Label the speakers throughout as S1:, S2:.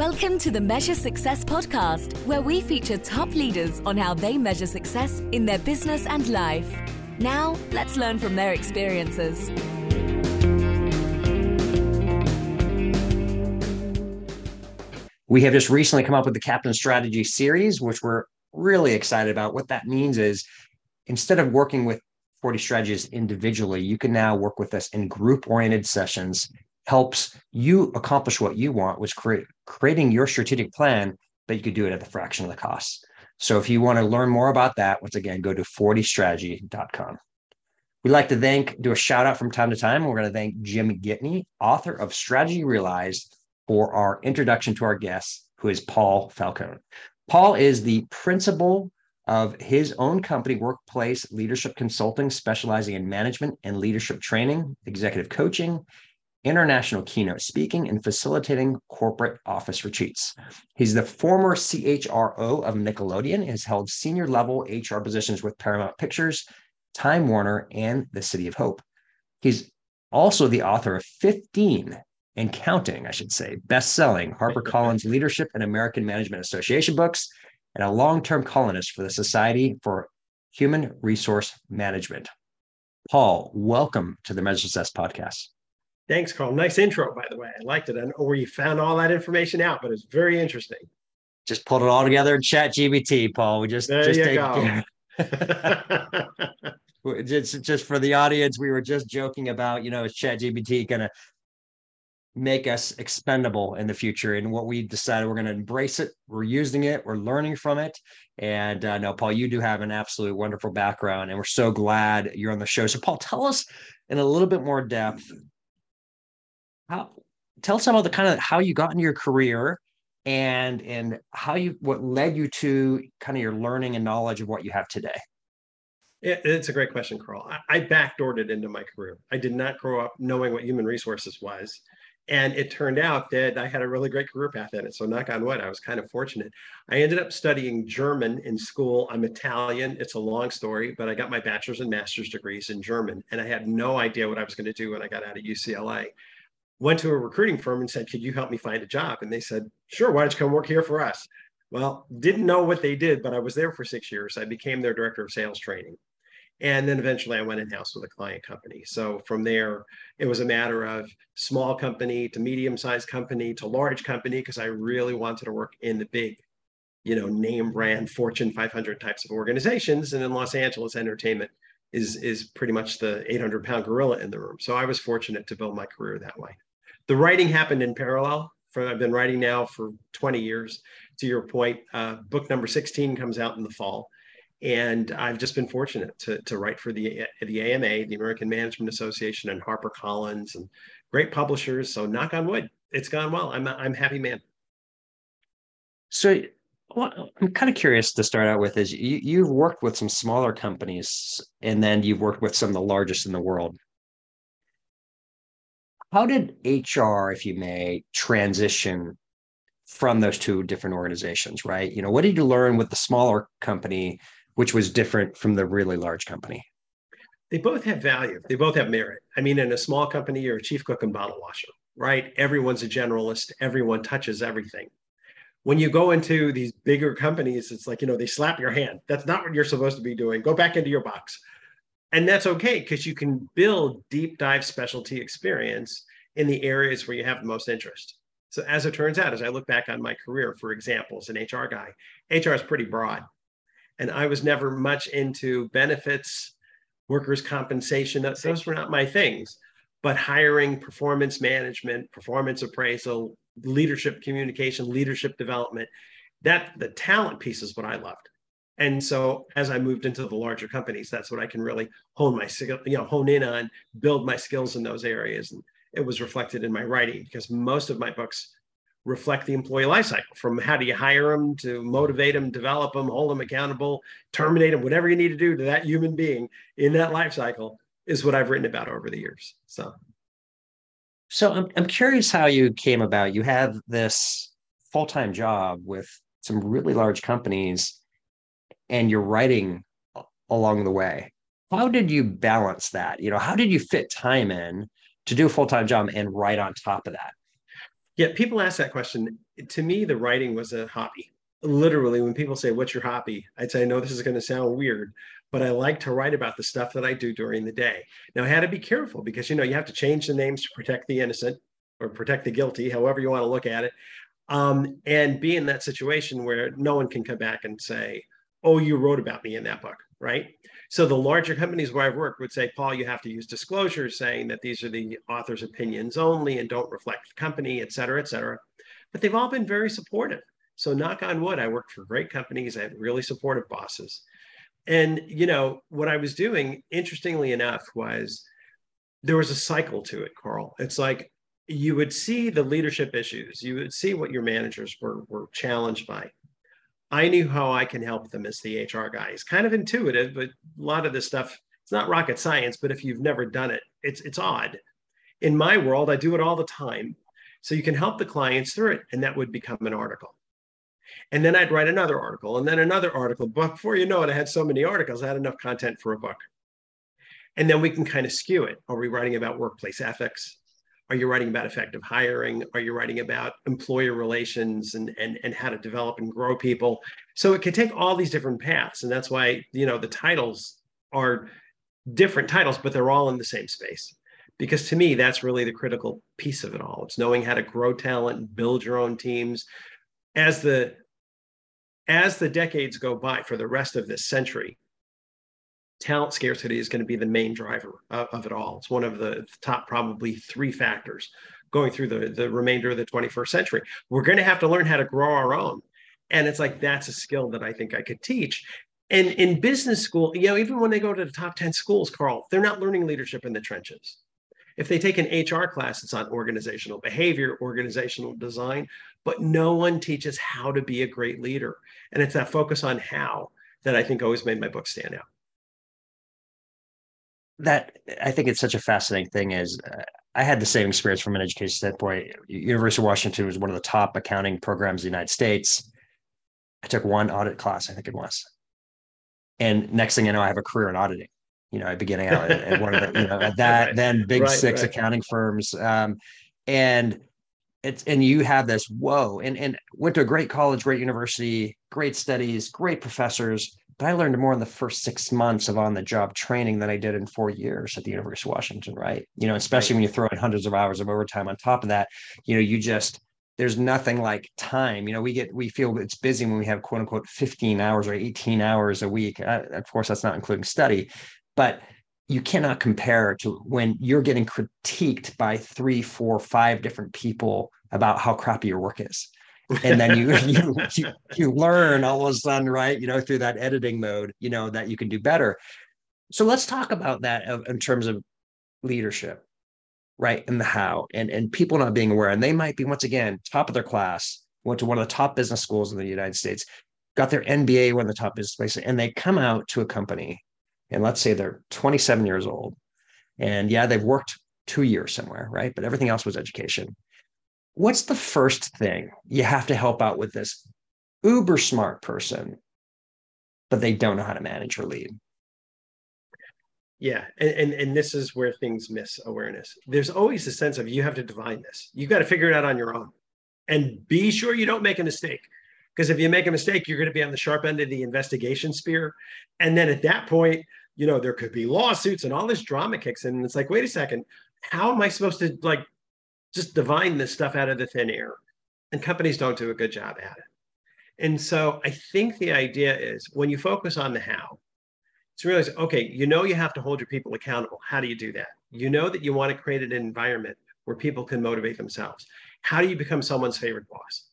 S1: Welcome to the Measure Success podcast, where we feature top leaders on how they measure success in their business and life. Now, let's learn from their experiences.
S2: We have just recently come up with the Captain Strategy series, which we're really excited about. What that means is instead of working with 40 strategies individually, you can now work with us in group oriented sessions helps you accomplish what you want, which create creating your strategic plan, but you could do it at the fraction of the cost. So if you want to learn more about that, once again, go to 40strategy.com. We'd like to thank, do a shout out from time to time. We're going to thank Jim Gitney, author of Strategy Realized, for our introduction to our guest, who is Paul Falcone. Paul is the principal of his own company, Workplace Leadership Consulting, specializing in management and leadership training, executive coaching, international keynote speaking, and facilitating corporate office retreats. He's the former CHRO of Nickelodeon has held senior level HR positions with Paramount Pictures, Time Warner, and the City of Hope. He's also the author of 15 and counting, I should say, best selling HarperCollins Leadership and American Management Association books, and a long term columnist for the Society for Human Resource Management. Paul, welcome to the Measure Success podcast.
S3: Thanks, Carl. Nice intro, by the way. I liked it. I don't know where you found all that information out, but it's very interesting.
S2: Just pulled it all together in ChatGPT, Paul. We just
S3: there
S2: just
S3: you
S2: take
S3: go.
S2: just just for the audience, we were just joking about, you know, is ChatGPT gonna make us expendable in the future? And what we decided we're gonna embrace it. We're using it. We're learning from it. And uh, no, Paul, you do have an absolute wonderful background, and we're so glad you're on the show. So, Paul, tell us in a little bit more depth how tell us about the kind of how you got into your career and and how you what led you to kind of your learning and knowledge of what you have today.
S3: It's a great question carl. I, I backdoored it into my career. I did not grow up knowing what human resources was. And it turned out that i had a really great career path in it. So knock on wood i was kind of fortunate. I ended up studying german in school. I'm italian. It's a long story but i got my bachelor's and master's degrees in german. And i had no idea what i was going to do when i got out of ucla went to a recruiting firm and said, Could you help me find a job? And they said, Sure, why don't you come work here for us? Well, didn't know what they did, but I was there for six years. I became their director of sales training. And then eventually I went in house with a client company. So from there, it was a matter of small company to medium sized company to large company because I really wanted to work in the big, you know, name brand Fortune 500 types of organizations. And in Los Angeles, entertainment is, is pretty much the 800 pound gorilla in the room. So I was fortunate to build my career that way the writing happened in parallel. For, I've been writing now for 20 years. To your point, uh, book number 16 comes out in the fall, and I've just been fortunate to, to write for the the AMA, the American Management Association, and HarperCollins, and great publishers. So knock on wood, it's gone well. I'm I'm happy man.
S2: So what I'm kind of curious to start out with is you, you've worked with some smaller companies and then you've worked with some of the largest in the world how did HR, if you may, transition from those two different organizations, right? You know, what did you learn with the smaller company, which was different from the really large company?
S3: They both have value. They both have merit. I mean, in a small company, you're a chief cook and bottle washer, right? Everyone's a generalist. Everyone touches everything. When you go into these bigger companies, it's like, you know, they slap your hand. That's not what you're supposed to be doing. Go back into your box and that's okay because you can build deep dive specialty experience in the areas where you have the most interest. So as it turns out, as I look back on my career, for example, as an HR guy, HR is pretty broad. And I was never much into benefits, workers' compensation. Those were not my things. But hiring, performance management, performance appraisal, leadership communication, leadership development, that the talent piece is what I loved. And so as I moved into the larger companies, that's what I can really hone my skill, you know, hone in on, build my skills in those areas. And it was reflected in my writing because most of my books reflect the employee life cycle from how do you hire them to motivate them, develop them, hold them accountable, terminate them, whatever you need to do to that human being in that life cycle is what I've written about over the years. So
S2: so I'm, I'm curious how you came about. You have this full-time job with some really large companies and you're writing along the way. How did you balance that? You know, how did you fit time in to do a full time job and write on top of that?
S3: Yeah, people ask that question. to me, the writing was a hobby. Literally, when people say, What's your hobby? I'd say, I know this is going to sound weird, but I like to write about the stuff that I do during the day. Now, I had to be careful because, you know, you have to change the names to protect the innocent or protect the guilty, however you want to look at it. Um, and be in that situation where no one can come back and say, Oh, you wrote about me in that book, right? So the larger companies where I've worked would say, Paul, you have to use disclosures saying that these are the author's opinions only and don't reflect the company, et cetera, et cetera. But they've all been very supportive. So knock on wood, I worked for great companies. I had really supportive bosses. And you know, what I was doing, interestingly enough, was there was a cycle to it, Carl. It's like you would see the leadership issues, you would see what your managers were, were challenged by. I knew how I can help them as the HR guy. It's kind of intuitive, but a lot of this stuff, it's not rocket science, but if you've never done it, it's it's odd. In my world, I do it all the time. So you can help the clients through it, and that would become an article. And then I'd write another article and then another article. But before you know it, I had so many articles, I had enough content for a book. And then we can kind of skew it. Are we writing about workplace ethics? Are you writing about effective hiring? Are you writing about employer relations and, and, and how to develop and grow people? So it can take all these different paths. And that's why, you know, the titles are different titles, but they're all in the same space. Because to me, that's really the critical piece of it all. It's knowing how to grow talent, build your own teams. As the as the decades go by for the rest of this century, talent scarcity is going to be the main driver of, of, it all. It's one of the top probably three factors going through the, the remainder of the 21st century. We're going to have to learn how to grow our own. And it's like, that's a skill that I think I could teach. And in business school, you know, even when they go to the top 10 schools, Carl, they're not learning leadership in the trenches. If they take an HR class, it's on organizational behavior, organizational design, but no one teaches how to be a great leader. And it's that focus on how that I think always made my book stand out
S2: that I think it's such a fascinating thing is uh, I had the same experience from an education standpoint. University of Washington was one of the top accounting programs in the United States. I took one audit class, I think it was. And next thing I know, I have a career in auditing. You know, beginning out at, one of the, you know, at that, right. then big right, six right. accounting firms. Um, and it's, and you have this, whoa, and, and went to a great college, great university, great studies, great professors but I learned more in the first six months of on the job training than I did in four years at the University of Washington, right? You know, especially when you throw in hundreds of hours of overtime on top of that, you know, you just, there's nothing like time. You know, we get, we feel it's busy when we have quote unquote 15 hours or 18 hours a week. Uh, of course, that's not including study, but you cannot compare to when you're getting critiqued by three, four, five different people about how crappy your work is and then you, you you you learn all of a sudden right you know through that editing mode you know that you can do better. So let's talk about that in terms of leadership right and the how and and people not being aware. And they might be once again top of their class went to one of the top business schools in the united states got their mba one of the top business places and they come out to a company and let's say they're 27 years old. And yeah they've worked two years somewhere right but everything else was education what's the first thing you have to help out with this uber smart person, but they don't know how to manage or lead?
S3: Yeah, and, and and this is where things miss awareness. There's always a sense of you have to divine this. You've got to figure it out on your own, and be sure you don't make a mistake. Because if you make a mistake, you're going to be on the sharp end of the investigation spear, and then at that point, you know there could be lawsuits and all this drama kicks in. And it's like, wait a second, how am I supposed to like just divine this stuff out of the thin air. And companies don't do a good job at it. And so I think the idea is when you focus on the how, it's realize, okay, you know you have to hold your people accountable. How do you do that? You know that you want to create an environment where people can motivate themselves. How do you become someone's favorite boss?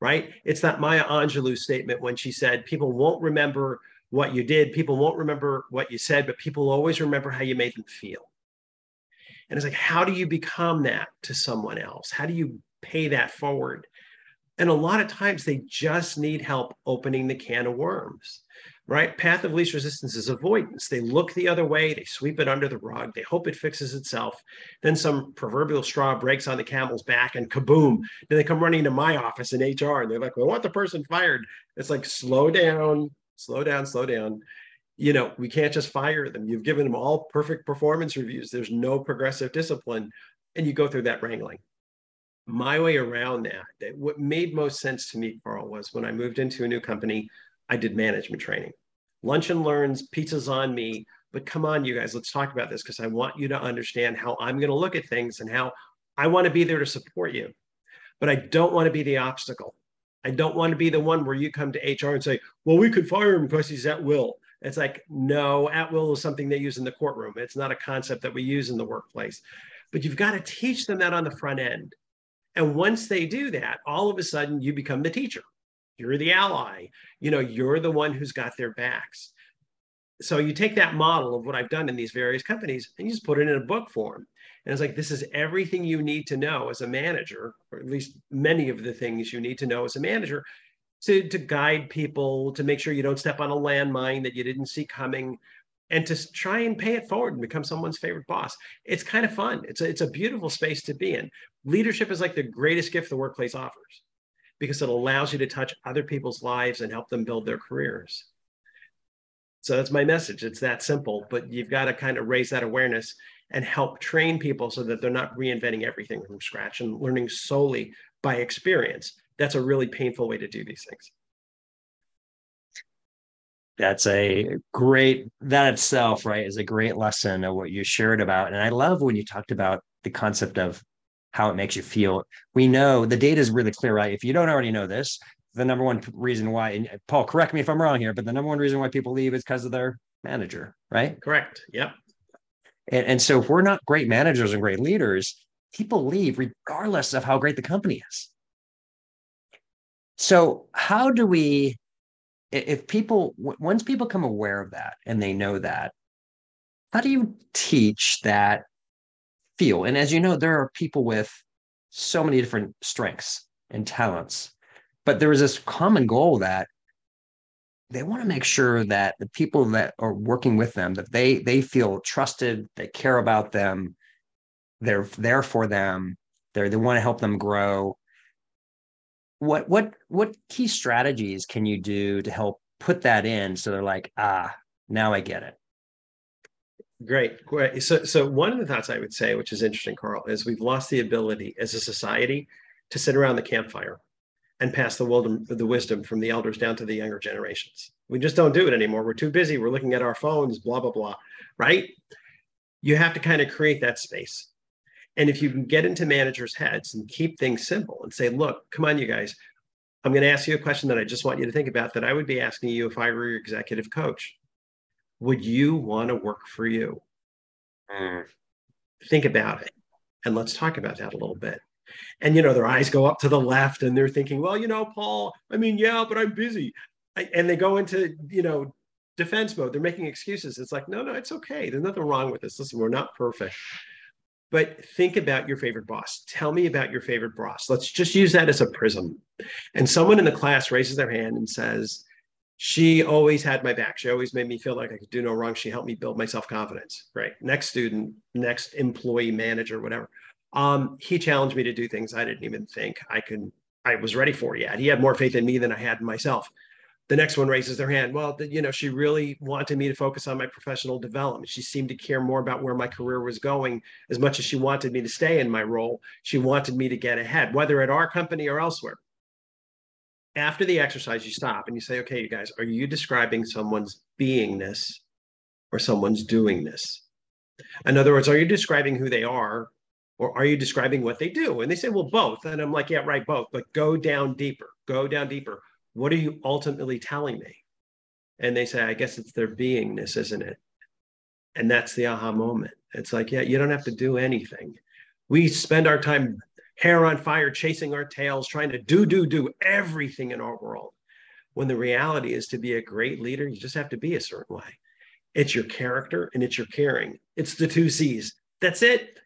S3: Right? It's that Maya Angelou statement when she said, people won't remember what you did, people won't remember what you said, but people always remember how you made them feel. And it's like, how do you become that to someone else? How do you pay that forward? And a lot of times they just need help opening the can of worms, right? Path of least resistance is avoidance. They look the other way, they sweep it under the rug, they hope it fixes itself. Then some proverbial straw breaks on the camel's back and kaboom. Then they come running to my office in HR and they're like, we want the person fired. It's like, slow down, slow down, slow down you know, we can't just fire them. You've given them all perfect performance reviews. There's no progressive discipline. And you go through that wrangling. my way around that, that what made most sense to me, Carl, was when I moved into a new company, I did management training. Lunch and learns, pizza's on me. But come on, you guys, let's talk about this because I want you to understand how I'm going to look at things and how I want to be there to support you. But I don't want to be the obstacle. I don't want to be the one where you come to HR and say, well, we could fire him because he's at will. It's like, no, at will is something they use in the courtroom. It's not a concept that we use in the workplace. But you've got to teach them that on the front end. And once they do that, all of a sudden you become the teacher. You're the ally. You know, you're the one who's got their backs. So you take that model of what I've done in these various companies and you just put it in a book form. And it's like, this is everything you need to know as a manager, or at least many of the things you need to know as a manager to, to guide people, to make sure you don't step on a landmine that you didn't see coming, and to try and pay it forward and become someone's favorite boss. It's kind of fun. It's a, it's a beautiful space to be in. Leadership is like the greatest gift the workplace offers because it allows you to touch other people's lives and help them build their careers. So that's my message. It's that simple, but you've got to kind of raise that awareness and help train people so that they're not reinventing everything from scratch and learning solely by experience. That's a really painful way to do these things.
S2: That's a great, that itself, right, is a great lesson of what you shared about. And I love when you talked about the concept of how it makes you feel. We know the data is really clear, right? If you don't already know this, the number one reason why, and Paul, correct me if I'm wrong here, but the number one reason why people leave is because of their manager, right?
S3: Correct. Yep.
S2: And, and so if we're not great managers and great leaders, people leave regardless of how great the company is. So how do we, if people, once people become aware of that and they know that, how do you teach that feel? And as you know, there are people with so many different strengths and talents, but there is this common goal that they want to make sure that the people that are working with them that they they feel trusted they care about them they're there for them they they want to help them grow what what what key strategies can you do to help put that in so they're like ah now i get it
S3: great great so so one of the thoughts i would say which is interesting carl is we've lost the ability as a society to sit around the campfire and pass the wisdom, the wisdom from the elders down to the younger generations. We just don't do it anymore. We're too busy. We're looking at our phones, blah, blah, blah, right? You have to kind of create that space. And if you can get into managers' heads and keep things simple and say, look, come on, you guys, I'm going to ask you a question that I just want you to think about that I would be asking you if I were your executive coach. Would you want to work for you? Mm. Think about it. And let's talk about that a little bit and you know their eyes go up to the left and they're thinking well you know paul i mean yeah but i'm busy and they go into you know defense mode they're making excuses it's like no no it's okay there's nothing wrong with this listen we're not perfect but think about your favorite boss. Tell me about your favorite boss. Let's just use that as a prism. And someone in the class raises their hand and says she always had my back. She always made me feel like i could do no wrong. She helped me build my self-confidence. Right. Next student next employee manager whatever. Um, he challenged me to do things I didn't even think I could, I was ready for. Yet. He had more faith in me than I had in myself. The next one raises their hand. Well, you know, she really wanted me to focus on my professional development. She seemed to care more about where my career was going as much as she wanted me to stay in my role. She wanted me to get ahead, whether at our company or elsewhere. After the exercise, you stop and you say, okay, you guys, are you describing someone's beingness or someone's doingness? In other words, are you describing who they are or are you describing what they do? And they say, well, both. And I'm like, yeah, right, both. But go down deeper. Go down deeper. What are you ultimately telling me? And they say, I guess it's their beingness, isn't it? And that's the aha moment. It's like, yeah, you don't have to do anything. We spend our time hair on fire, chasing our tails, trying to do, do, do everything in our world. When the reality is to be a great leader, you just have to be a certain way. It's your character and it's your caring. It's the two C's. That's it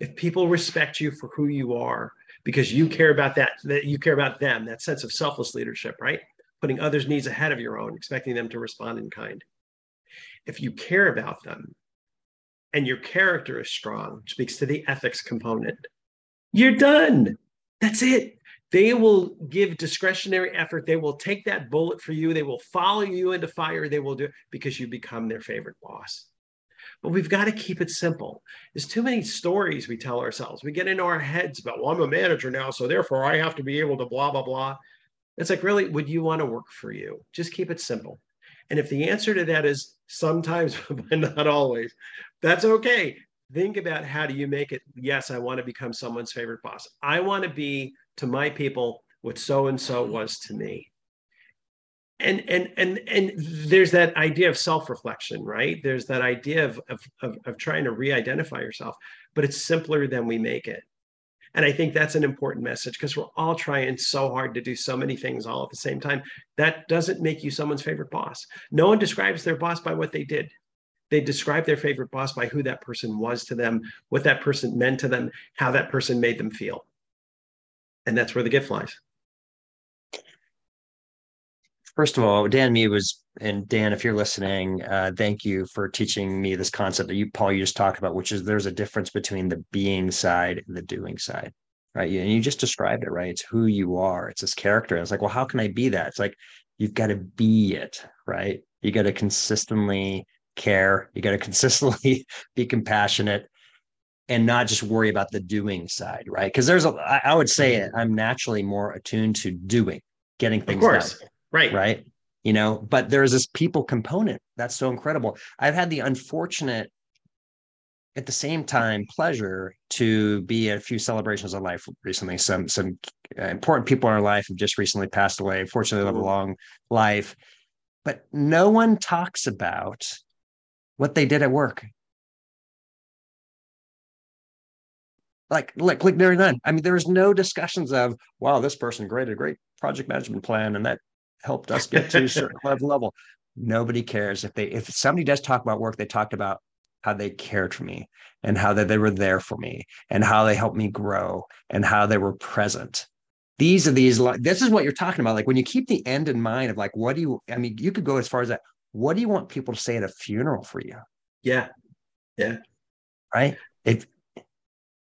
S3: if people respect you for who you are because you care about that that you care about them that sense of selfless leadership right? Putting others needs ahead of your own expecting them to respond in kind. If you care about them and your character is strong speaks to the ethics component you're done. That's it. They will give discretionary effort. They will take that bullet for you. They will follow you into fire. They will do it because you become their favorite boss But we've got to keep it simple. There's too many stories we tell ourselves. We get into our heads about, well, I'm a manager now, so therefore I have to be able to blah, blah, blah. It's like, really, would you want to work for you? Just keep it simple. And if the answer to that is sometimes, but not always, that's okay. Think about how do you make it? Yes, I want to become someone's favorite boss. I want to be to my people what so and so was to me. And and and and there's that idea of self-reflection, right? There's that idea of of, of, of trying to re-identify yourself, but it's simpler than we make it. And I think that's an important message because we're all trying so hard to do so many things all at the same time. That doesn't make you someone's favorite boss. No one describes their boss by what they did. They describe their favorite boss by who that person was to them, what that person meant to them, how that person made them feel. And that's where the gift lies.
S2: First of all, Dan Me was, and Dan, if you're listening, uh, thank you for teaching me this concept that you, Paul, you just talked about, which is there's a difference between the being side and the doing side, right? And you just described it, right? It's who you are. It's this character. And it's like, well, how can I be that? It's like you've got to be it, right? You got to consistently care. You got to consistently be compassionate and not just worry about the doing side, right? Because there's a, I would say mm-hmm. I'm naturally more attuned to doing, getting things done.
S3: Right.
S2: Right. You know, but there's this people component that's so incredible. I've had the unfortunate, at the same time, pleasure to be at a few celebrations of life recently. Some some uh, important people in our life have just recently passed away. Fortunately, live a mm-hmm. long life, but no one talks about what they did at work. Like, like, like, there none. I mean, there's no discussions of, wow, this person created a great project management plan, and that helped us get to a certain level. Nobody cares if they if somebody does talk about work, they talked about how they cared for me and how that they were there for me and how they helped me grow and how they were present. These are these this is what you're talking about. Like when you keep the end in mind of like, what do you I mean, you could go as far as that. What do you want people to say at a funeral for you?
S3: Yeah. Yeah.
S2: Right. If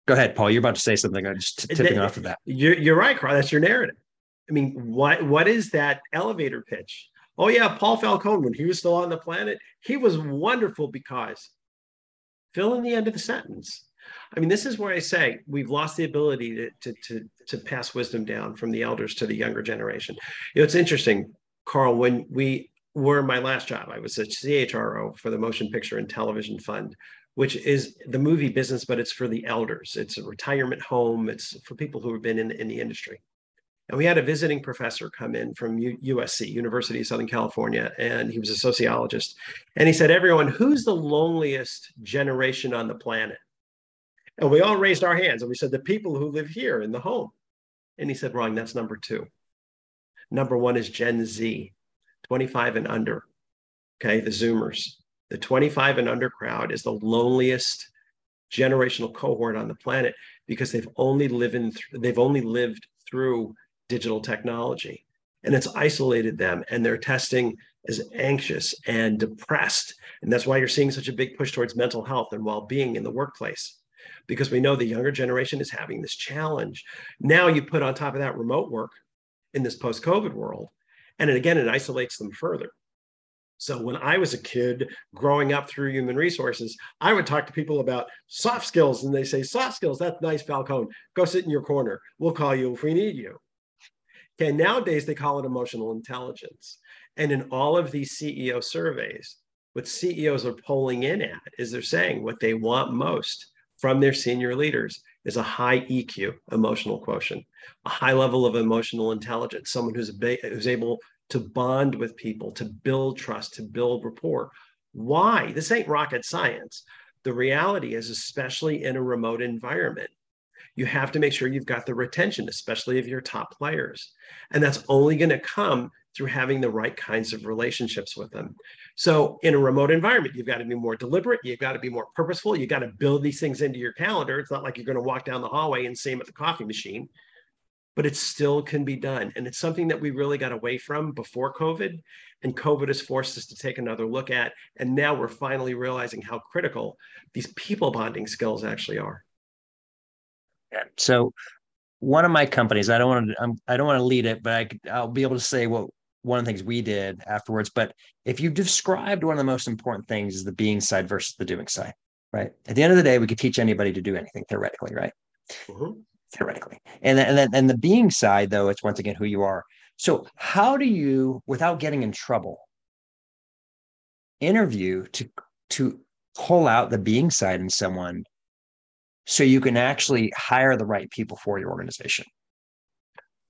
S2: go ahead, Paul. You're about to say something. I'm just tipping off of that.
S3: You're, you're right, Carl. That's your narrative. I mean, what what is that elevator pitch? Oh yeah, Paul Falcone, when he was still on the planet, he was wonderful because fill in the end of the sentence. I mean, this is where I say we've lost the ability to, to, to, to pass wisdom down from the elders to the younger generation. You know, it's interesting, Carl, when we were my last job, I was a CHRO for the Motion Picture and Television Fund, which is the movie business, but it's for the elders. It's a retirement home. It's for people who have been in, in the industry. And we had a visiting professor come in from U- USC, University of Southern California, and he was a sociologist. And he said, Everyone, who's the loneliest generation on the planet? And we all raised our hands and we said, The people who live here in the home. And he said, Wrong, that's number two. Number one is Gen Z, 25 and under. Okay, the Zoomers. The 25 and under crowd is the loneliest generational cohort on the planet because they've only lived th- they've only lived through digital technology. And it's isolated them, and their testing is anxious and depressed. And that's why you're seeing such a big push towards mental health and well being in the workplace, because we know the younger generation is having this challenge. Now you put on top of that remote work in this post COVID world, and again, it isolates them further. So when I was a kid growing up through human resources, I would talk to people about soft skills, and they say, Soft skills, that's nice, Falcone. Go sit in your corner. We'll call you if we need you. Okay, nowadays they call it emotional intelligence. And in all of these CEO surveys, what CEOs are polling in at is they're saying what they want most from their senior leaders is a high EQ, emotional quotient, a high level of emotional intelligence, someone who's, who's able to bond with people, to build trust, to build rapport. Why? This ain't rocket science. The reality is, especially in a remote environment, you have to make sure you've got the retention, especially of your top players. And that's only going to come through having the right kinds of relationships with them. So, in a remote environment, you've got to be more deliberate, you've got to be more purposeful, you've got to build these things into your calendar. It's not like you're going to walk down the hallway and see them at the coffee machine, but it still can be done. And it's something that we really got away from before COVID. And COVID has forced us to take another look at. And now we're finally realizing how critical these people bonding skills actually are.
S2: So one of my companies, I don't want to, I'm, I do not want to lead it, but I, I'll be able to say what one of the things we did afterwards. But if you described one of the most important things is the being side versus the doing side, right? At the end of the day, we could teach anybody to do anything theoretically, right? Mm-hmm. Theoretically. And then, and then and the being side, though, it's once again who you are. So how do you, without getting in trouble, interview to to pull out the being side in someone so you can actually hire the right people for your organization?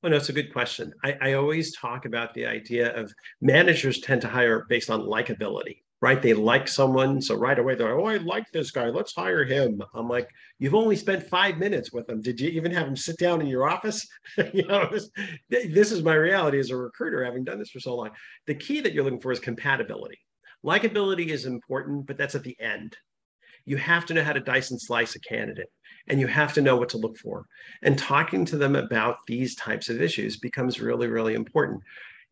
S3: Well, no, it's a good question. I, I, always talk about the idea of managers tend to hire based on likability, right? They like someone. So right away, they're like, oh, I like this guy. Let's hire him. I'm like, you've only spent five minutes with him. Did you even have him sit down in your office? you know, this, this is my reality as a recruiter, having done this for so long. The key that you're looking for is compatibility. Likability is important, but that's at the end. You have to know how to dice and slice a candidate and you have to know what to look for. And talking to them about these types of issues becomes really, really important.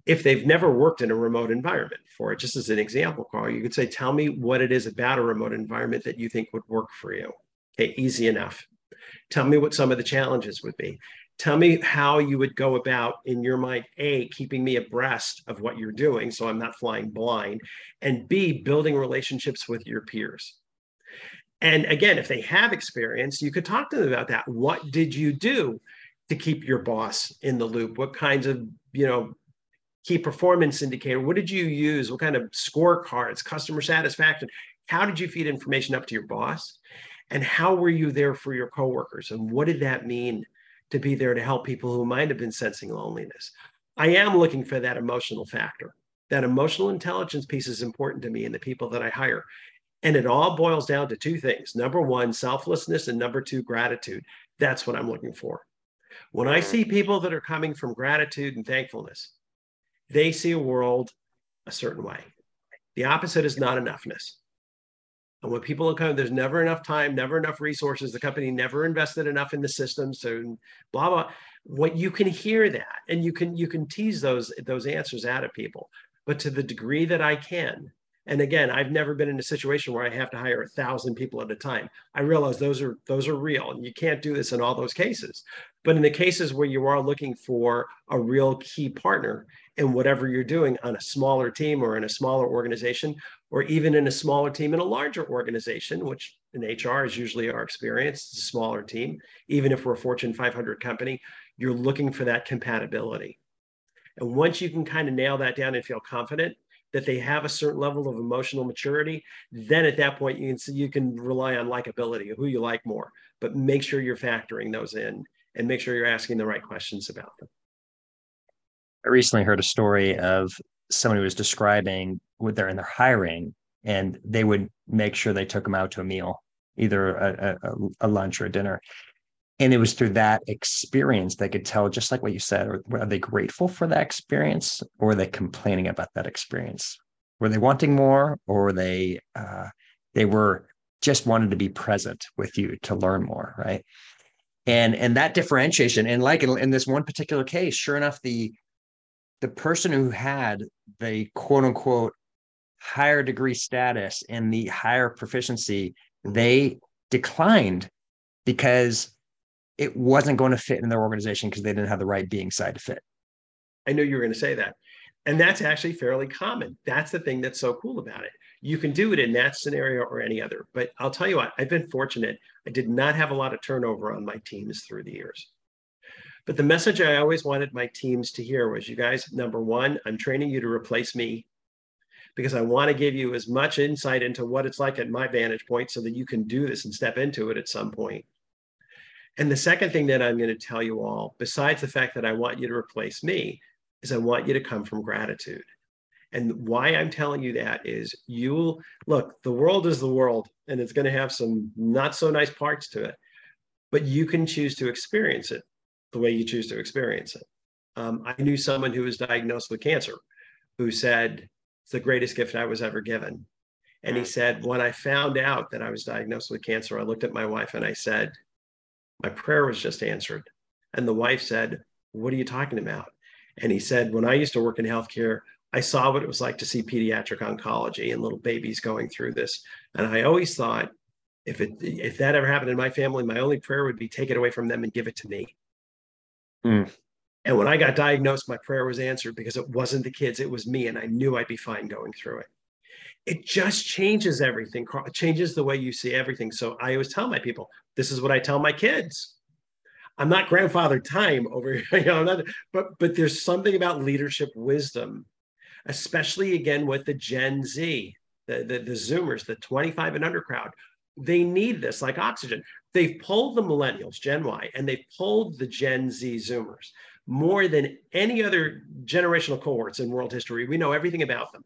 S3: If they've never worked in a remote environment for it, just as an example, Carl, you could say, Tell me what it is about a remote environment that you think would work for you. Okay, easy enough. Tell me what some of the challenges would be. Tell me how you would go about, in your mind, A, keeping me abreast of what you're doing so I'm not flying blind, and B, building relationships with your peers. And again, if they have experience, you could talk to them about that. What did you do to keep your boss in the loop? What kinds of, you know, key performance indicator? What did you use? What kind of scorecards, customer satisfaction? How did you feed information up to your boss? And how were you there for your coworkers? And what did that mean to be there to help people who might have been sensing loneliness? I am looking for that emotional factor. That emotional intelligence piece is important to me and the people that I hire. And it all boils down to two things number one, selflessness, and number two, gratitude. That's what I'm looking for. When I mm. see people that are coming from gratitude and thankfulness, they see a world a certain way. The opposite is not enoughness. And when people are coming, there's never enough time, never enough resources. The company never invested enough in the system. So blah blah. What you can hear that, and you can you can tease those those answers out of people. But to the degree that I can, and again, I've never been in a situation where I have to hire a thousand people at a time. I realize those are those are real, and you can't do this in all those cases. But in the cases where you are looking for a real key partner in whatever you're doing on a smaller team or in a smaller organization, or even in a smaller team in a larger organization, which in HR is usually our experience, it's a smaller team, even if we're a Fortune 500 company, you're looking for that compatibility. And once you can kind of nail that down and feel confident, that they have a certain level of emotional maturity, then at that point you can see you can rely on likability, who you like more. But make sure you're factoring those in and make sure you're asking the right questions about them.
S2: I recently heard a story of someone who was describing what they're in their hiring, and they would make sure they took them out to a meal, either a, a, a lunch or a dinner and it was through that experience they could tell just like what you said are they grateful for that experience or are they complaining about that experience? Were they wanting more or they uh, they were just wanted to be present with you to learn more right? And and that differentiation and like in, in this one particular case sure enough the the person who had the quote unquote higher degree status and the higher proficiency they declined because it wasn't going to fit in their organization because they didn't have the right being side to fit.
S3: I knew you were going to say that. And that's actually fairly common. That's the thing that's so cool about it. You can do it in that scenario or any other. But I'll tell you what, I've been fortunate. I did not have a lot of turnover on my teams through the years. But the message I always wanted my teams to hear was you guys, number one, I'm training you to replace me because I want to give you as much insight into what it's like at my vantage point so that you can do this and step into it at some point. And the second thing that I'm going to tell you all, besides the fact that I want you to replace me, is I want you to come from gratitude. And why I'm telling you that is you'll look, the world is the world, and it's going to have some not so nice parts to it, but you can choose to experience it the way you choose to experience it. Um, I knew someone who was diagnosed with cancer who said, It's the greatest gift I was ever given. And he said, When I found out that I was diagnosed with cancer, I looked at my wife and I said, my prayer was just answered. And the wife said, What are you talking about? And he said, When I used to work in healthcare, I saw what it was like to see pediatric oncology and little babies going through this. And I always thought, if it if that ever happened in my family, my only prayer would be take it away from them and give it to me.
S2: Mm.
S3: And when I got diagnosed, my prayer was answered because it wasn't the kids, it was me. And I knew I'd be fine going through it. It just changes everything, changes the way you see everything. So I always tell my people, this is what I tell my kids. I'm not grandfather time over here, you know, but but there's something about leadership wisdom, especially again with the Gen Z, the, the, the Zoomers, the 25 and under crowd. They need this like oxygen. They've pulled the millennials, Gen Y, and they've pulled the Gen Z Zoomers more than any other generational cohorts in world history. We know everything about them.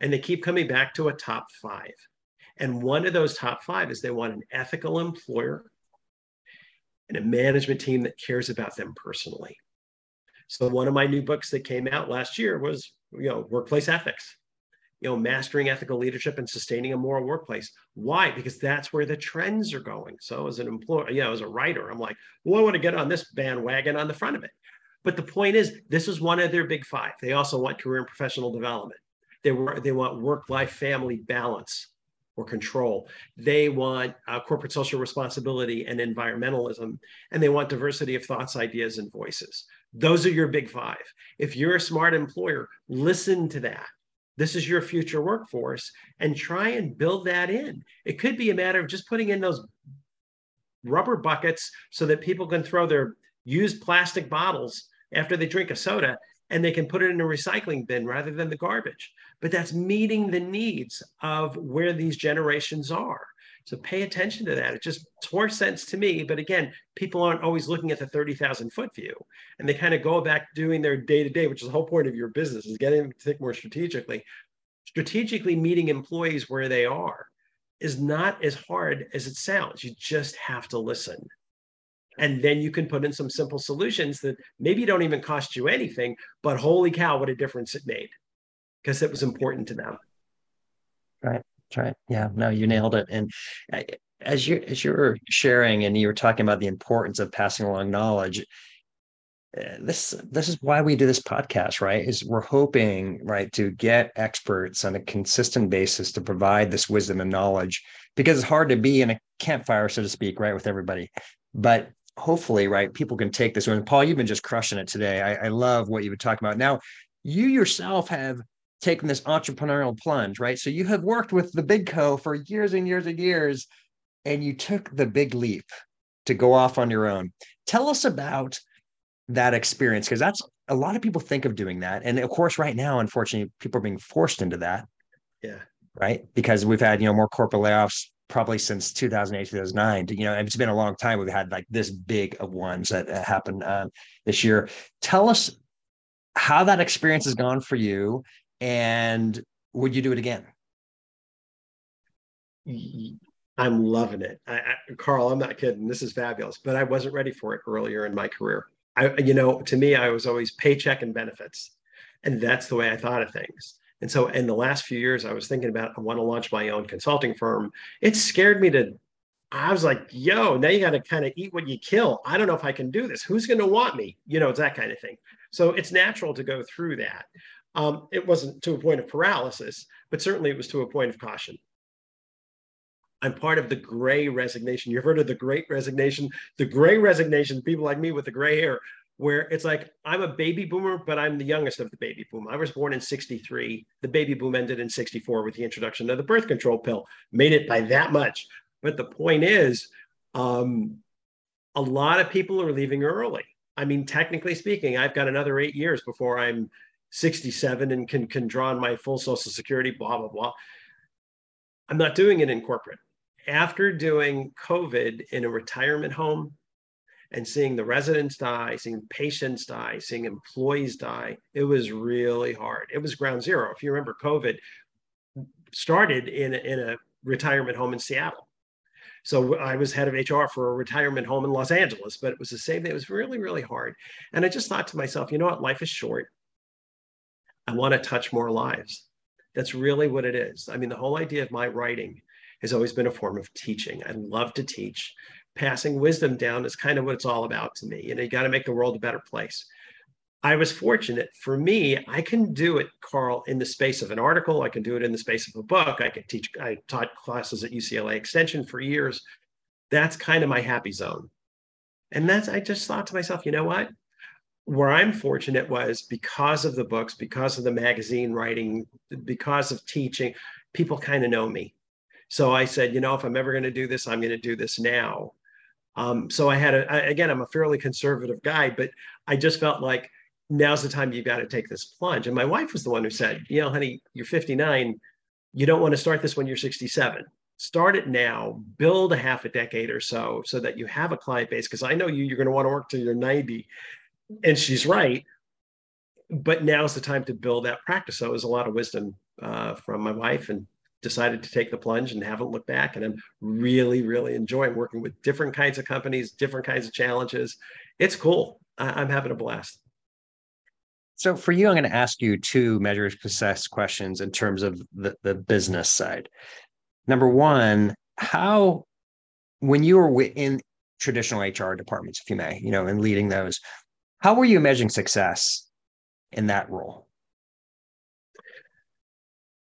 S3: And they keep coming back to a top five. And one of those top five is they want an ethical employer and a management team that cares about them personally. So one of my new books that came out last year was, you know, workplace ethics. You know, mastering ethical leadership and sustaining a moral workplace. Why? Because that's where the trends are going. So as an employer, you know, as a writer, I'm like, well, I want to get on this bandwagon on the front of it. But the point is, this is one of their big five. They also want career and professional development. They, were, they want work-life family balance or control. They want uh, corporate social responsibility and environmentalism, and they want diversity of thoughts, ideas, and voices. Those are your big five. If you're a smart employer, listen to that. This is your future workforce and try and build that in. It could be a matter of just putting in those rubber buckets so that people can throw their used plastic bottles after they drink a soda and they can put it in a recycling bin rather than the garbage. But that's meeting the needs of where these generations are. So pay attention to that. It just makes more sense to me. But again, people aren't always looking at the 30,000 foot view and they kind of go back doing their day to day, which is the whole point of your business is getting them to think more strategically. Strategically meeting employees where they are is not as hard as it sounds. You just have to listen. And then you can put in some simple solutions that maybe don't even cost you anything, but holy cow, what a difference it made because it was important to them.
S2: Right. Right. Yeah. No, you nailed it. And uh, as you as you were sharing and you were talking about the importance of passing along knowledge, uh, this this is why we do this podcast right is we're hoping right to get experts on a consistent basis to provide this wisdom and knowledge because it's hard to be in a campfire so to speak right with everybody but hopefully, right, people can take this one. Paul, you've been just crushing it today. I, I love what you've been talking about. Now, you yourself have taken this entrepreneurial plunge, right? So you have worked with the big co for years and years and years, and you took the big leap to go off on your own. Tell us about that experience because that's a lot of people think of doing that. And of course, right now, unfortunately, people are being forced into that.
S3: Yeah.
S2: Right. Because we've had, you know, more corporate layoffs, probably since 2008 2009 you know it's been a long time we've had like this big of ones that happened um, this year tell us how that experience has gone for you and would you do it again
S3: i'm loving it I, I, carl i'm not kidding this is fabulous but i wasn't ready for it earlier in my career i you know to me i was always paycheck and benefits and that's the way i thought of things and so in the last few years, I was thinking about I want to launch my own consulting firm. It scared me to I was like, yo, now you got to kind of eat what you kill. I don't know if I can do this. Who's going to want me? You know, it's that kind of thing. So it's natural to go through that. Um, it wasn't to a point of paralysis, but certainly it was to a point of caution. I'm part of the gray resignation. You've heard of the great resignation. The gray resignation, people like me with the gray hair, where it's like I'm a baby boomer, but I'm the youngest of the baby boom. I was born in 63. The baby boom ended in 64 with the introduction of the birth control pill, made it by that much. But the point is, um, a lot of people are leaving early. I mean, technically speaking, I've got another eight years before I'm 67 and can, can draw on my full social security, blah, blah, blah. I'm not doing it in corporate. After doing COVID in a retirement home, and seeing the residents die, seeing patients die, seeing employees die, it was really hard. It was ground zero. If you remember, COVID started in a, in a retirement home in Seattle. So I was head of HR for a retirement home in Los Angeles, but it was the same thing. It was really, really hard. And I just thought to myself, you know what? Life is short. I want to touch more lives. That's really what it is. I mean, the whole idea of my writing has always been a form of teaching. I love to teach passing wisdom down is kind of what it's all about to me. You know, you got to make the world a better place. I was fortunate for me, I can do it, Carl, in the space of an article. I can do it in the space of a book. I could teach, I taught classes at UCLA Extension for years. That's kind of my happy zone. And that's, I just thought to myself, you know what? Where I'm fortunate was because of the books, because of the magazine writing, because of teaching, people kind of know me. So I said, you know, if I'm ever going to do this, I'm going to do this now. Um, so I had a, I, again, I'm a fairly conservative guy, but I just felt like now's the time you've got to take this plunge. And my wife was the one who said, you know, honey, you're 59. You don't want to start this when you're 67. Start it now, build a half a decade or so, so that you have a client base. Because I know you, you're going to want to work till you're 90 and she's right. But now's the time to build that practice. So it was a lot of wisdom uh, from my wife and decided to take the plunge and haven't looked back. And i'm really really enjoying working with different kinds of companies different kinds of challenges. It's cool. I- i'm having a blast.
S2: So for you i'm going to ask you two measure success questions in terms of the, the business side. Number one how when you were in traditional hr departments if you may you know and leading those how were you measuring success in that role?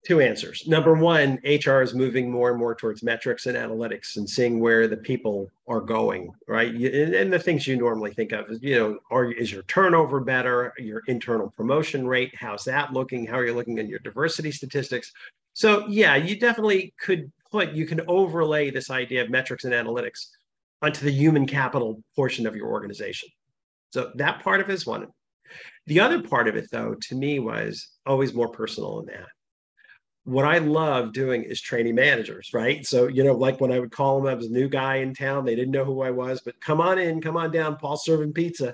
S3: Two answers. Number one, HR is moving more and more towards metrics and analytics and seeing where the people are going, right? And the things you normally think of is, you know, are is your turnover better? Your internal promotion rate, how's that looking? How are you looking in your diversity statistics? So yeah, you definitely could put, you can overlay this idea of metrics and analytics onto the human capital portion of your organization. So that part of it is one. The other part of it, though, to me was always more personal than that. What I love doing is training managers, right? So, you know, like when I would call them, I was a new guy in town, they didn't know who I was, but come on in, come on down, Paul serving pizza.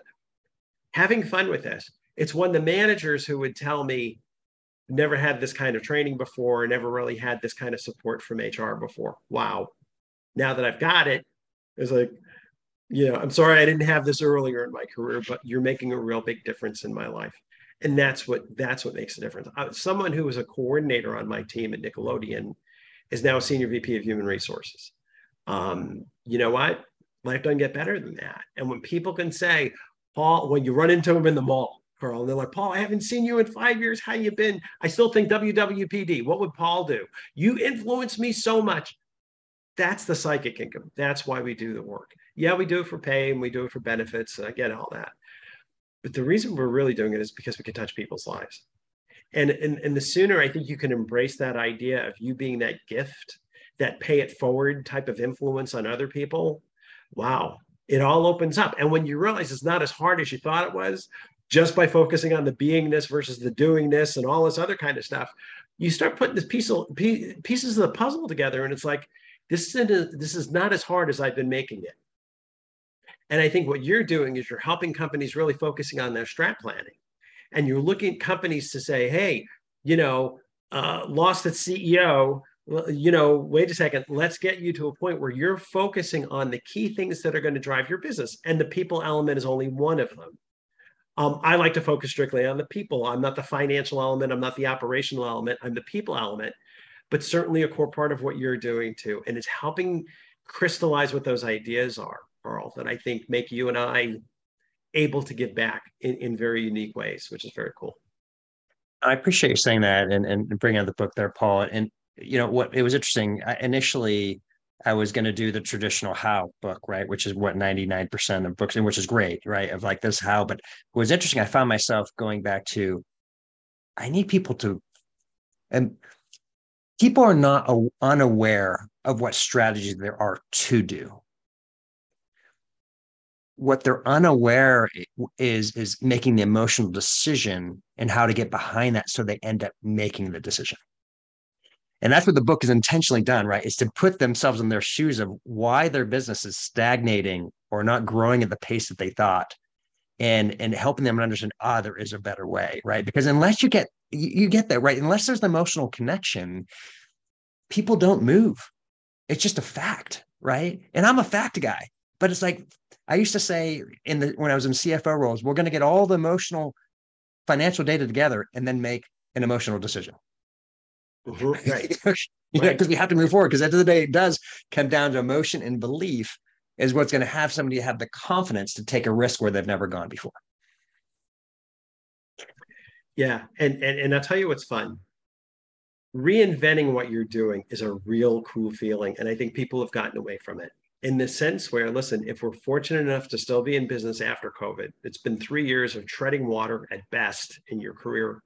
S3: Having fun with this. It's when the managers who would tell me, never had this kind of training before, never really had this kind of support from HR before. Wow. Now that I've got it, it's like, know, I'm sorry I didn't have this earlier in my career, but you're making a real big difference in my life. And that's what that's what makes a difference. Someone who was a coordinator on my team at Nickelodeon is now a senior VP of human resources. Um, you know what? Life doesn't get better than that. And when people can say, Paul, when you run into them in the mall, Carl, and they're like, Paul, I haven't seen you in five years. How you been? I still think WWPD. What would Paul do? You influenced me so much. That's the psychic income. That's why we do the work yeah, we do it for pay and we do it for benefits. And I get all that. But the reason we're really doing it is because we can touch people's lives. And, and, and the sooner I think you can embrace that idea of you being that gift, that pay it forward type of influence on other people, wow, it all opens up. And when you realize it's not as hard as you thought it was, just by focusing on the beingness versus the doingness and all this other kind of stuff, you start putting this piece of, pieces of the puzzle together. And it's like, this is, this is not as hard as I've been making it. And I think what you're doing is you're helping companies really focusing on their strat planning. And you're looking at companies to say, hey, you know, uh, lost its CEO, you know, wait a second, let's get you to a point where you're focusing on the key things that are going to drive your business. And the people element is only one of them. Um, I like to focus strictly on the people. I'm not the financial element, I'm not the operational element, I'm the people element, but certainly a core part of what you're doing too. And it's helping crystallize what those ideas are. Carl, that I think make you and I able to give back in, in very unique ways, which is very cool.
S2: I appreciate you saying that and, and bringing out the book there, Paul. And, you know, what it was interesting. I, initially, I was going to do the traditional how book, right? Which is what 99% of books, and which is great, right? Of like this how. But what was interesting, I found myself going back to, I need people to, and people are not unaware of what strategies there are to do what they're unaware is is making the emotional decision and how to get behind that so they end up making the decision. And that's what the book is intentionally done right? Is to put themselves in their shoes of why their business is stagnating or not growing at the pace that they thought and and helping them understand ah there is a better way right? Because unless you get you, get that right? Unless there's an emotional connection people don't move. It's just a fact right? And i'm a fact guy but it's like I used to say in the when I was in CFO roles, we're going to get all the emotional financial data together and then make an emotional decision.
S3: Mm-hmm. Right.
S2: Because we have to move forward. Because at the end of the day, it does come down to emotion and belief is what's going to have somebody have the confidence to take a risk where they've never gone before.
S3: Yeah. And and, and I'll tell you what's fun. Reinventing what you're doing is a real cool feeling. And I think people have gotten away from it in the sense where, listen, if we're fortunate enough to still be in business after COVID, it's been three years of treading water at best in your career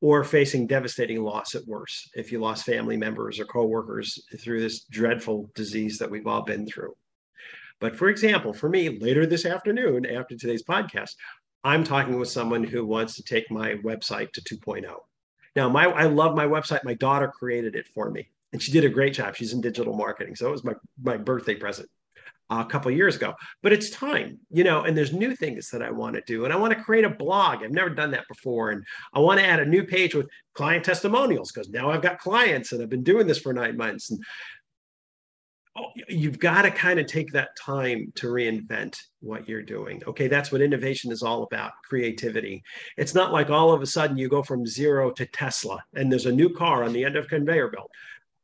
S3: or facing devastating loss at worst if you lost family members or coworkers through this dreadful disease that we've all been through. But for example, for me, later this afternoon, after today's podcast, I'm talking with someone who wants to take my website to 2.0. Now, my I love my website. My daughter created it for me, and she did a great job. She's in digital marketing, so it was my my birthday present a couple years ago. But it's time, you know, and there's new things that I want to do. And I want to create a blog. I've never done that before. And I want to add a new page with client testimonials because now I've got clients and I've been doing this for nine months. And oh, you've got to kind of take that time to reinvent what you're doing. Okay, that's what innovation is all about creativity. It's not like all of a sudden you go from zero to Tesla and there's a new car on the end of conveyor belt.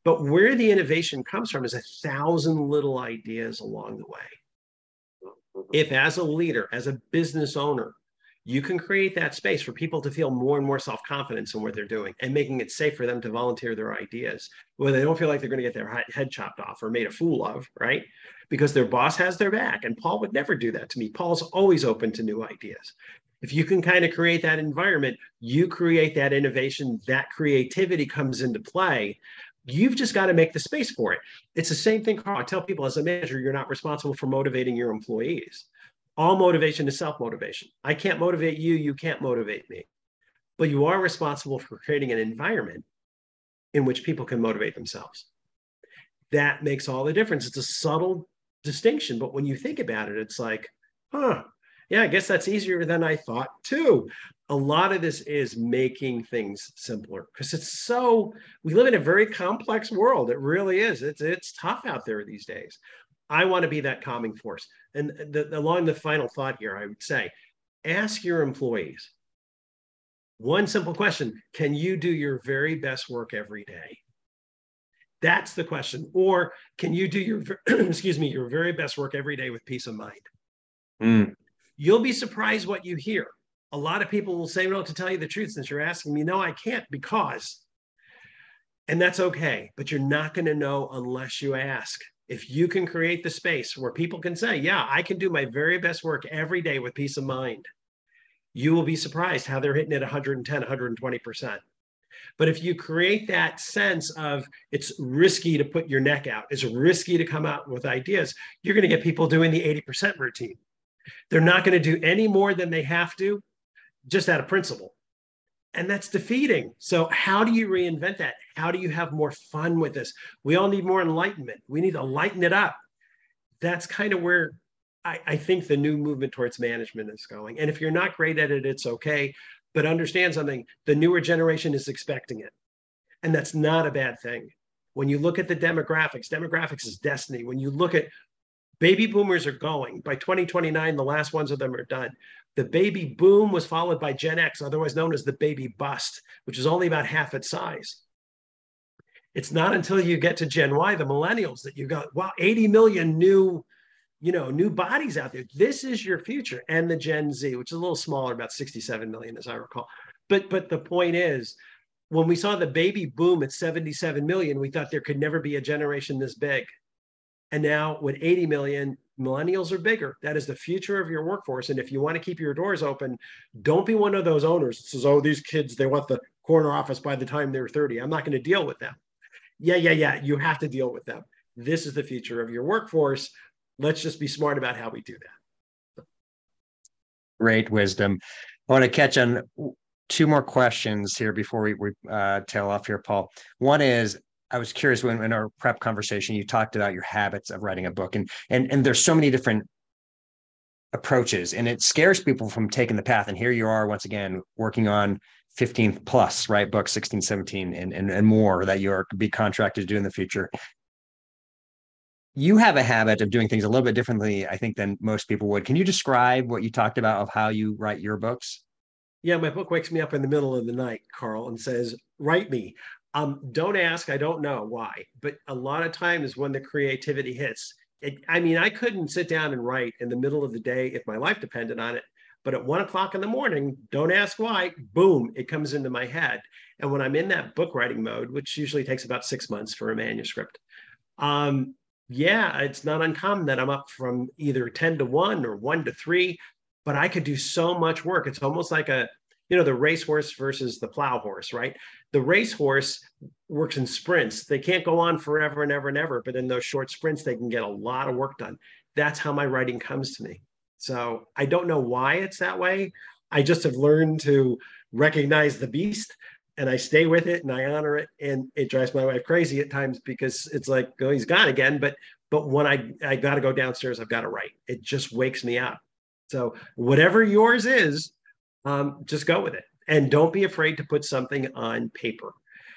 S3: But where the innovation comes from is a thousand little ideas along the way. Mm-hmm. If, as a leader, as a business owner, you can create that space for people to feel more and more self confidence in what they're doing and making it safe for them to volunteer their ideas where they don't feel like they're going to get their head chopped off or made a fool of, right? Because their boss has their back. And Paul would never do that to me. Paul's always open to new ideas. If you can kind of create that environment, you create that innovation, that creativity comes into play. You've just got to make the space for it. It's the same thing, Carl. I tell people as a manager, you're not responsible for motivating your employees. All motivation is self motivation. I can't motivate you, you can't motivate me. But you are responsible for creating an environment in which people can motivate themselves. That makes all the difference. It's a subtle distinction, but when you think about it, it's like, huh, yeah, I guess that's easier than I thought too. A lot of this is making things simpler because it's so we live in a very complex world. It really is. It's it's tough out there these days. I want to be that calming force. And the, along the final thought here i would say ask your employees one simple question can you do your very best work every day? That's the question. Or can you do your excuse me your very best work every day with peace of mind? Mm. You'll be surprised what you hear a lot of people will say, well, to tell you the truth, since you're asking me, no, I can't because. And that's okay, but you're not going to know unless you ask. If you can create the space where people can say, yeah, I can do my very best work every day with peace of mind, you will be surprised how they're hitting it 110, 120%. But if you create that sense of it's risky to put your neck out, it's risky to come out with ideas, you're going to get people doing the 80% routine. They're not going to do any more than they have to just out of principle. And that's defeating. So, how do you reinvent that? How do you have more fun with this? We all need more enlightenment. We need to lighten it up. That's kind of where I, I think the new movement towards management is going. And if you're not great at it, it's okay. But understand something the newer generation is expecting it. And that's not a bad thing. When you look at the demographics, demographics is destiny. When you look at baby boomers are going by 2029, the last ones of them are done. The baby boom was followed by Gen X, otherwise known as the baby bust, which is only about half its size. It's not until you get to Gen Y, the millennials, that you got wow, 80 million new, you know, new bodies out there. This is your future, and the Gen Z, which is a little smaller, about 67 million, as I recall. But but the point is, when we saw the baby boom at 77 million, we thought there could never be a generation this big. And now with 80 million, millennials are bigger. That is the future of your workforce. And if you want to keep your doors open, don't be one of those owners that says, oh, these kids, they want the corner office by the time they're 30. I'm not going to deal with them. Yeah, yeah, yeah. You have to deal with them. This is the future of your workforce. Let's just be smart about how we do that.
S2: Great wisdom. I want to catch on two more questions here before we, we uh, tail off here, Paul. One is I was curious when in our prep conversation you talked about your habits of writing a book and and and there's so many different approaches and it scares people from taking the path. And here you are once again working on 15 plus right book 16 17 and, and and more that you're be contracted to do in the future. You have a habit of doing things a little bit differently i think than most people would. Can you describe what you talked about of how you write your books?
S3: Yeah my book wakes me up in the middle of the night carl and says write me um, don't ask. I don't know why, but a lot of times when the creativity hits, it, I mean, I couldn't sit down and write in the middle of the day if my life depended on it. But at one o'clock in the morning, don't ask why, boom, it comes into my head. And when I'm in that book writing mode, which usually takes about six months for a manuscript, um, yeah, it's not uncommon that I'm up from either 10 to 1 or 1 to 3, but I could do so much work. It's almost like a, you know, the racehorse versus the plow horse, right? The racehorse works in sprints. They can't go on forever and ever and ever, but in those short sprints, they can get a lot of work done. That's how my writing comes to me. So I don't know why it's that way. I just have learned to recognize the beast and I stay with it and I honor it. And it drives my wife crazy at times because it's like, oh, he's gone again. But but when I I got to go downstairs, I've got to write. It just wakes me up. So whatever yours is, um, just go with it, and don't be afraid to put something on paper.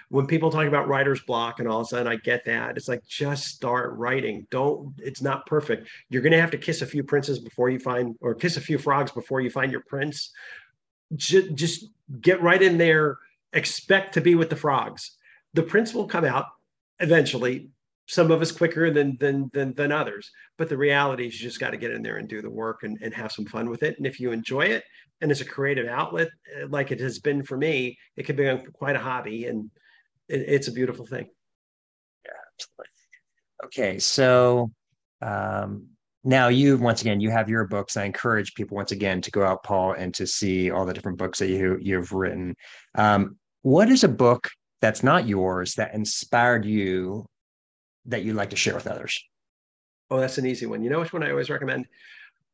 S3: When people talk about writer's block and all of a sudden I get that, it's like just start writing. Don't. It's not perfect. You're going to have to kiss a few princes before you find, or kiss a few frogs before you find your prince. Just, just get right in there expect to be with the frogs. The prince will come out eventually. Some of us quicker than than than, than others, but the reality is you just got to get in there and do the work and, and have some fun with it. And if you enjoy it, and it's a creative outlet eh, like it has been for me, it can be quite a hobby, and it, it's a beautiful thing.
S2: Yeah, absolutely. Okay, so um, now you once again you have your books i encourage people once again to go out paul and to see all the different books that you you've written um, what is a book that's not yours that inspired you that you'd like to share with others?
S3: Oh, that's an easy one. You know which one I always recommend?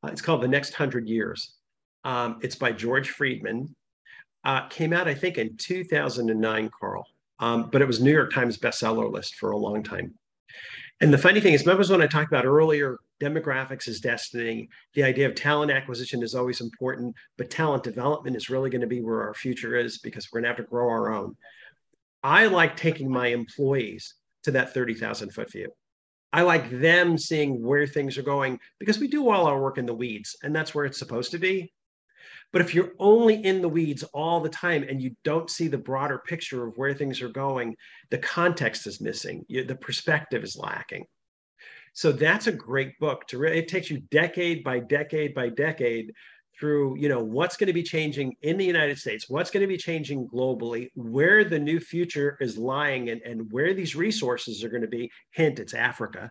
S3: Uh, it's called The Next Hundred Years. Um, it's by George Friedman. Uh, came out, I think, in 2009, Carl. Um, but it was New York Times bestseller list for a long time. And the funny thing is, remember when I talked about earlier, demographics is destiny. The idea of talent acquisition is always important, but talent development is really going to be where our future is because we're going to have to grow our own. I like taking my employees to that 30,000 foot view. I like them seeing where things are going because we do all our work in the weeds and that's where it's supposed to be. But if you're only in the weeds all the time and you don't see the broader picture of where things are going, the context is missing, the perspective is lacking. So that's a great book to really, it takes you decade by decade by decade through, you know, what's going to be changing in the United States, what's going to be changing globally, where the new future is lying and, and where these resources are going to be. Hint, it's Africa.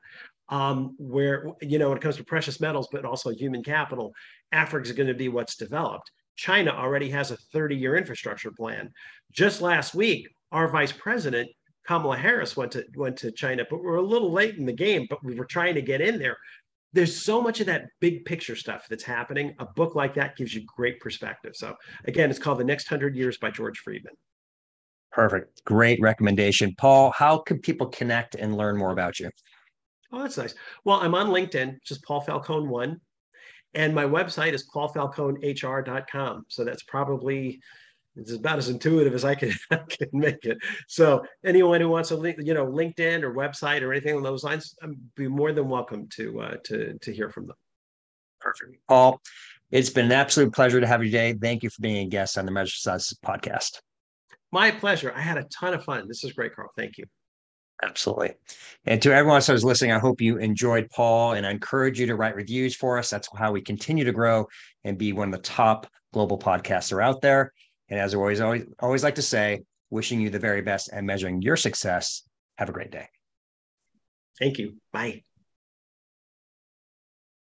S3: Um, where, you know, when it comes to precious metals, but also human capital, Africa is going to be what's developed. China already has a 30 year infrastructure plan. Just last week, our vice president, Kamala Harris, went to, went to China, but we are a little late in the game, but we were trying to get in there. There's so much of that big picture stuff that's happening. A book like that gives you great perspective. So, again, it's called The Next Hundred Years by George Friedman.
S2: Perfect. Great recommendation. Paul, how can people connect and learn more about you?
S3: Oh, that's nice. Well, I'm on LinkedIn, just Paul Falcone one. And my website is paulfalconehr.com. So that's probably it's about as intuitive as I can, I can make it. So anyone who wants a link, you know, LinkedIn or website or anything along those lines, I'd be more than welcome to uh, to to hear from them.
S2: Perfect, Paul. It's been an absolute pleasure to have you today. Thank you for being a guest on the Measure Success podcast.
S3: My pleasure. I had a ton of fun. This is great, Carl. Thank you.
S2: Absolutely. And to everyone else who's listening, I hope you enjoyed Paul and I encourage you to write reviews for us. That's how we continue to grow and be one of the top global podcasts are out there. And as I always, always, always like to say, wishing you the very best and measuring your success. Have a great day.
S3: Thank you. Bye.